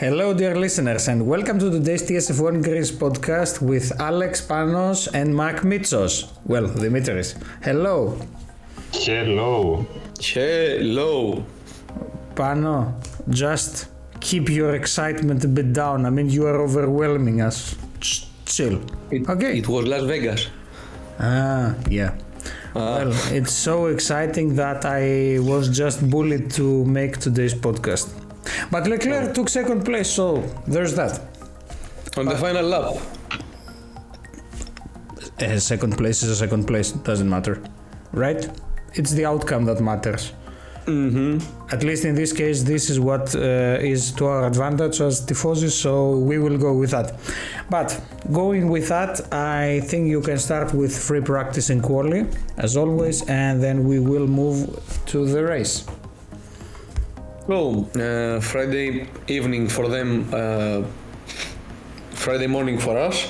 Hello, dear listeners, and welcome to today's TSF1 Greece podcast with Alex Panos and Mark Mitsos. Well, Dimitris. Hello. Hello. Hello. Pano, just keep your excitement a bit down. I mean, you are overwhelming us. Ch- chill. It, okay. It was Las Vegas. Ah, yeah. Well, it's so exciting that I was just bullied to make today's podcast. But Leclerc took second place, so there's that. On the final lap. A second place is a second place, doesn't matter. Right? It's the outcome that matters. Mm-hmm. At least in this case, this is what uh, is to our advantage as tifosi, so we will go with that. But going with that, I think you can start with free practice in quali, as always, and then we will move to the race. So, uh, Friday evening for them, uh, Friday morning for us.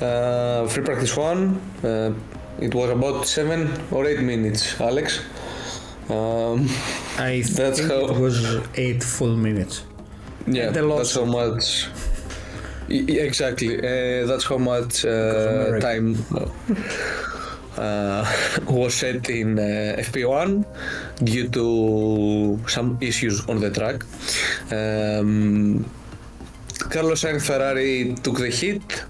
Uh, free practice one. Uh, it was about seven or eight minutes, Alex. Um, I That's think how- it was eight full minutes. yeah, that's how much. Exactly, uh, that's how much uh, time was set in uh, FP1 due to some issues on the track. Um, Carlos Sainz Ferrari took the hit,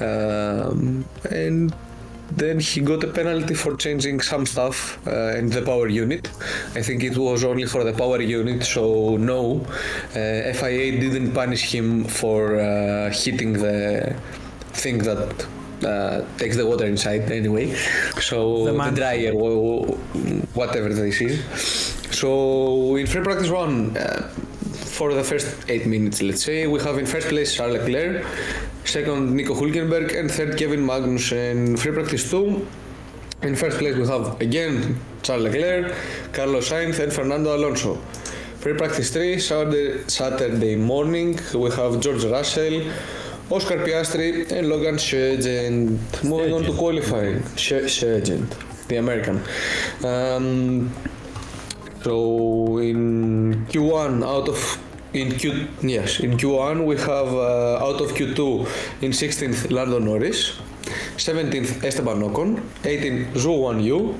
um, and then he got a penalty for changing some stuff uh, in the power unit. I think it was only for the power unit, so no, uh, FIA didn't punish him for uh, hitting the thing that uh, takes the water inside anyway. So The the, dryer, or whatever this is. So in free practice one. Uh, for the first eight minutes, let's say, we have in first place Charles Leclerc, second Nico Hulkenberg, and third Kevin Magnussen. Free practice two. In first place, we have again Charles Leclerc, Carlos Sainz, and Fernando Alonso. Free practice three, Saturday, Saturday morning, we have George Russell, Oscar Piastri, and Logan Sargeant. Moving on to qualifying, Sargeant, the American. Um, so in Q1 out of in Q yes in Q1 we have uh, out of Q2 in 16th Lando Norris, 17th Esteban Ocon, 18th Zhou Guanyu,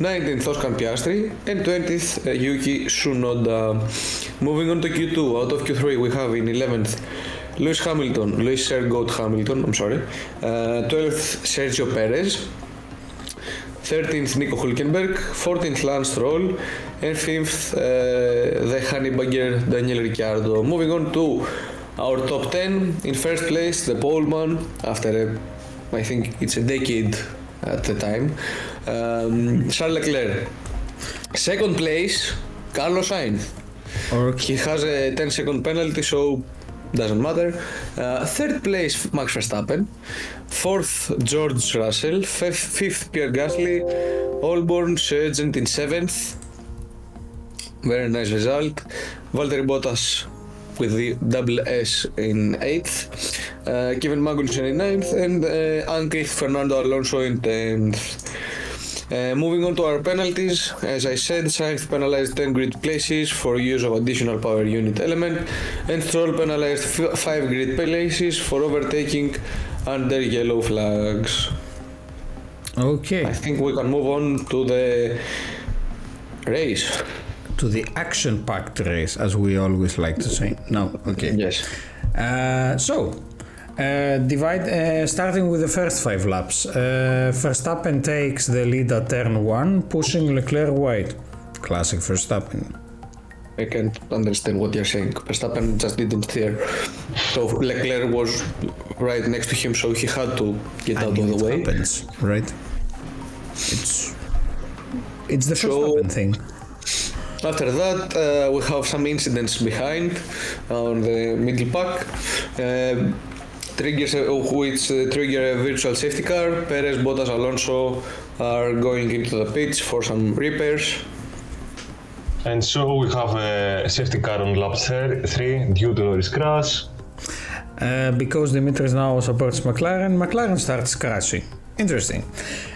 19th Oscar Piastri, and 20th uh, Yuki Tsunoda. Moving on to Q2 out of Q3 we have in 11th. Lewis Hamilton, Lewis Sir Goat Hamilton, I'm sorry. Uh, 12th Sergio Perez, 13th Nico Hulkenberg, 14th Lance Stroll, and 5th uh, the honey bagger Daniel Ricciardo. Moving on to our top 10. In first place, the poleman, after a, I think it's a decade at the time, um, Charles Leclerc. Second place, Carlos Sainz. Okay. He has a 10 second penalty, so doesn't matter. Uh, third place, Max Verstappen. Fourth, George Russell. Fifth, fifth Pierre Gasly. Albon, Sargeant in seventh. Very nice result. Valtteri Bottas with the double S in eighth. Uh, Kevin Magnussen in ninth, and uh, Uncle Fernando Alonso in tenth. Uh, moving on to our penalties, as I said, Sainz penalized 10 grid places for use of additional power unit element, and Stroll penalized f- 5 grid places for overtaking under yellow flags. Okay. I think we can move on to the race. To the action packed race, as we always like to say. No, okay. Yes. Uh, so, uh, divide uh, starting with the first five laps. Uh, Verstappen takes the lead at turn one, pushing Leclerc wide. Classic Verstappen. I can't understand what you're saying. Verstappen just didn't steer. So Leclerc was right next to him, so he had to get I out of the way. happens, right? It's it's the So- Verstappen thing. After that, uh, we have some incidents behind on the middle pack. Uh, triggers uh, which uh, trigger a virtual safety car. Perez, Bottas, Alonso are going into the pits for some repairs. And so we have a safety car on lap thir- 3 due to Norris crash. Uh, because Dimitris now supports McLaren, McLaren starts crashing. Interesting.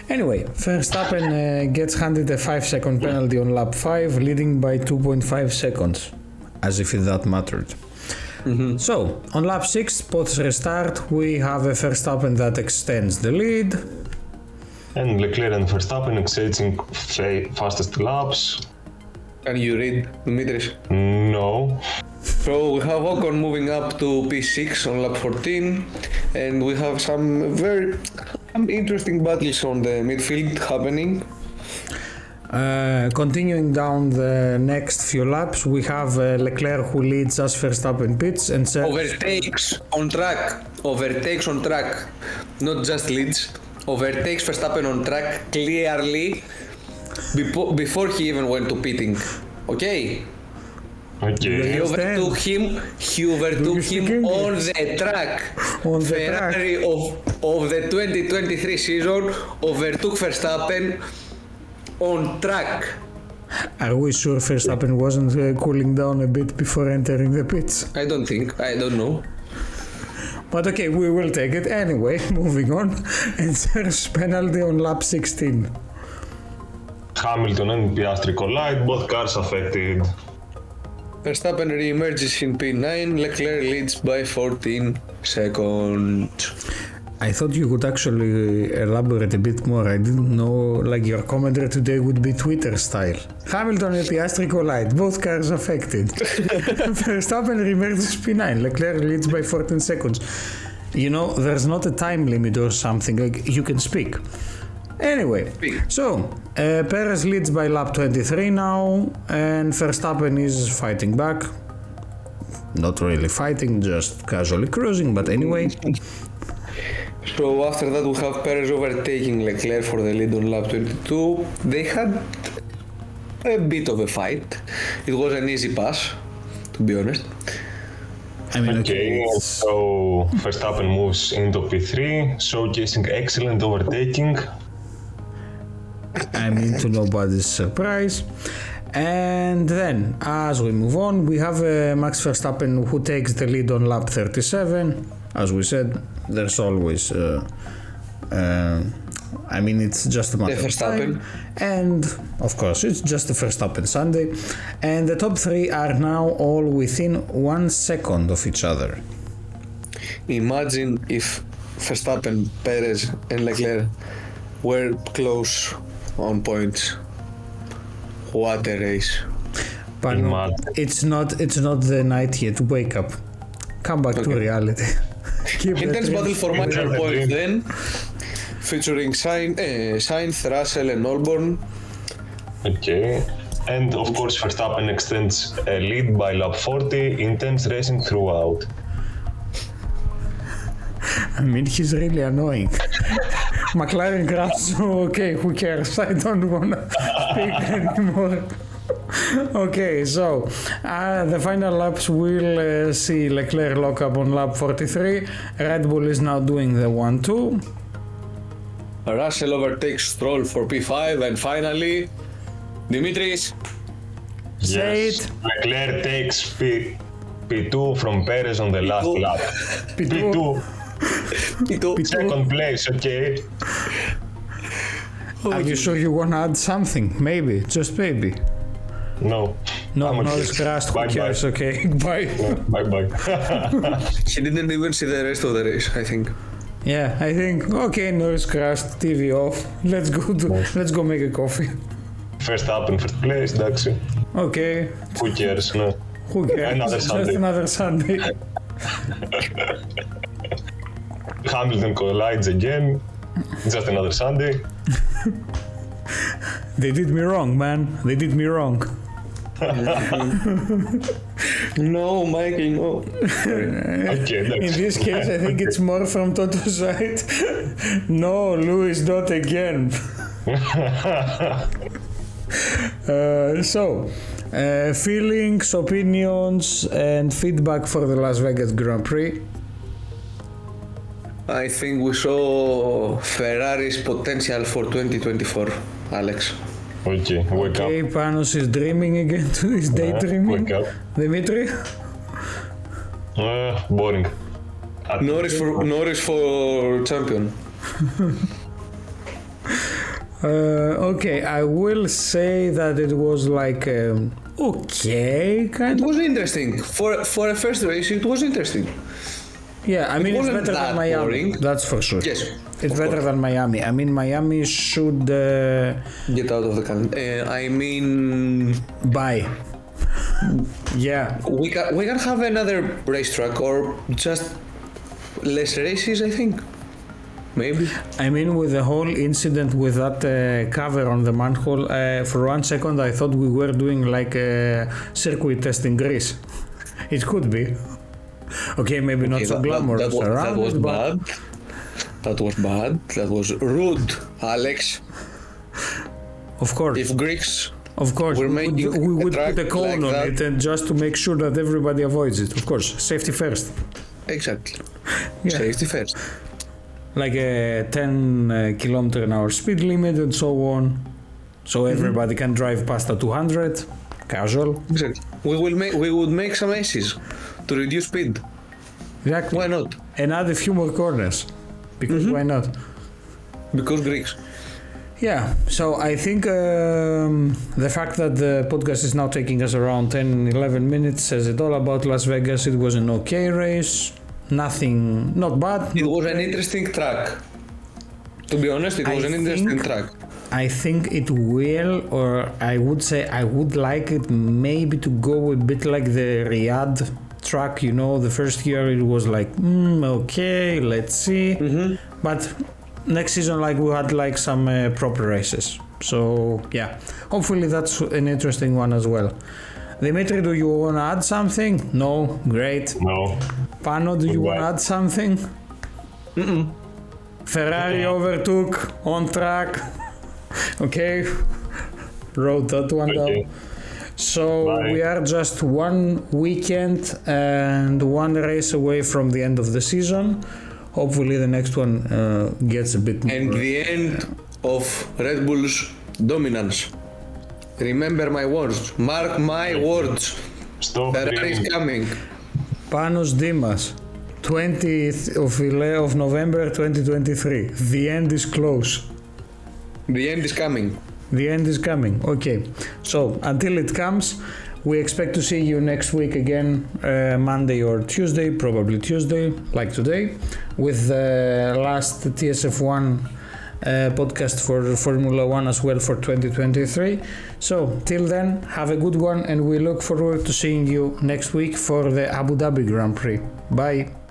Anyway, Verstappen uh, gets handed a 5 second penalty on lap 5, leading by 2.5 seconds. As if that mattered. Mm-hmm. So, on lap 6, post restart, we have a Verstappen that extends the lead. And Leclerc and Verstappen exchanging fa- fastest laps. Can you read, Dimitris? No. So we have Ocon moving up to P6 on lap 14, and we have some very some interesting battles on the midfield happening. Uh, continuing down the next few laps, we have uh, Leclerc who leads us first up in pits and Ser- Overtakes on track, overtakes on track, not just leads. Overtakes first up Verstappen on track clearly bepo- before he even went to pitting. Okay, Okay. he overtook him. He overtook him on the track. On the Ferrari of of the 2023 season overtook Verstappen on track. Are we sure Verstappen wasn't uh, cooling down a bit before entering the pits? I don't think. I don't know. But okay, we will take it anyway. Moving on, and there's penalty on lap 16. Hamilton and Piastri collide, both cars affected. Verstappen re-emerges in P9. Leclerc leads by 14 seconds. I thought you could actually elaborate a bit more. I didn't know, like, your commentary today would be Twitter style. Hamilton and Piastri collide, both cars affected. Verstappen remerges P9, Leclerc leads by 14 seconds. You know, there's not a time limit or something, like, you can speak. Anyway, so uh, Perez leads by lap 23 now, and Verstappen is fighting back. Not really fighting, just casually cruising, but anyway. So after that we have Perez overtaking Leclerc for the lead on lap 22. They had a bit of a fight. It was an easy pass, to be honest. I mean, Okay, it's- so Verstappen moves into P3, showcasing excellent overtaking. I mean, to nobody's surprise. And then, as we move on, we have uh, Max Verstappen who takes the lead on lap 37. As we said, there's always. Uh, uh, I mean, it's just a matter of time. And of course, it's just the Verstappen Sunday. And the top three are now all within one second of each other. Imagine if Verstappen, Perez, and Leclerc were close on points. What a race. But Imagine. it's not. It's not the night yet. Wake up. Come back to reality. Keep the Intense battle for minor Yeah. points then, featuring Sain, uh, Sainz, Russell, and Albon. Okay. And of course, Verstappen extends a lead by lap 40, intense racing throughout. I mean, he's really annoying. McLaren crash, so okay, who cares? I don't wanna speak anymore. okay, so uh, the final laps will uh, see Leclerc lock up on lap 43. Red Bull is now doing the 1 2. Russell overtakes Stroll for P5, and finally, Dimitris. Say yes. Leclerc takes P, P2 from Perez on the last P2. lap. P2. P2. P2. Second place, okay. Are you sure you wanna add something? Maybe, just maybe. No. No, I'm okay. Norris crashed, who Bye-bye. cares? Okay, bye. Bye bye. He didn't even see the rest of the race, I think. Yeah, I think okay, Norris crashed, TV off. Let's go to, let's go make a coffee. First up in first place, εντάξει. Okay, Who cares, no. who cares? Another Just Sunday. another Sunday. Hamilton collides again. Just another Sunday. They did me wrong, man. They did me wrong. no, Mikey, no. In this case, I think it's more from Toto's side. no, Lewis, not again. Uh, so, uh, feelings, opinions, and feedback for the Las Vegas Grand Prix. I think we saw Ferrari's potential for 2024, Alex. Okay, wake Okay, up. Panos is dreaming again. He's daydreaming. Wake up. Dimitri? Uh, boring. At- Norris for Norris for champion. Uh, okay, I will say that it was like um, okay, kind It of. was interesting for for a first race. It was interesting. Yeah, I mean it's better that than Miami. boring. That's for sure. Yes, It's better course. than Miami. I mean, Miami should uh, Get out of the country. Uh, I mean, buy. yeah, we can we can have another racetrack or just less races. I think maybe. I mean, with the whole incident with that uh, cover on the manhole, uh, for one second I thought we were doing like a circuit test in Greece. It could be. Okay, maybe not Okay, so that- that- glamorous that, was, around that was but bad. That was bad. That was rude, Alex. of course, If Greeks, of course, we're we would, we would put a cone like on that- it and just to make sure that everybody avoids it. Of course, safety first. exactly. Yeah. Safety first. like a 10 uh, kilometer an hour speed limit and so on so Mm-hmm. everybody can drive past a 200 casual Exactly. We will make we would make some aces to reduce speed. exactly Why not? and add a few more corners because Mm-hmm. why not Because Greeks. yeah so i think um, the fact that the podcast is now taking us around 10 11 minutes says it all about las vegas it was an okay race nothing not bad It was an interesting track. To be honest, it I was an interesting think- track. I think it will, or I would say I would like it maybe to go a bit like the Riyadh track. You know, the first year it was like, mm, okay, let's see. But next season, like we had like some uh, proper races. So yeah, hopefully that's an interesting one as well. Dimitri, do you want to add something? No, great. No. Pano, do you want to add something? Ferrari overtook on track. okay, wrote that one Okay. down. So Bye. we are just one weekend and one race away from the end of the season. Hopefully, the next one uh, gets a bit more. And the end of Red Bull's dominance. Remember my words. Mark my words. Stop Ferrari is coming. Panos Dimas, 20th of, of November 2023. The end is close. The end is coming. The end is coming. Okay. So until it comes, we expect to see you next week again, uh, Monday or Tuesday, probably Tuesday, like today, with the last TSF1 uh, podcast for Formula One as well for 2023. So till then, have a good one, and we look forward to seeing you next week for the Abu Dhabi Grand Prix. Bye.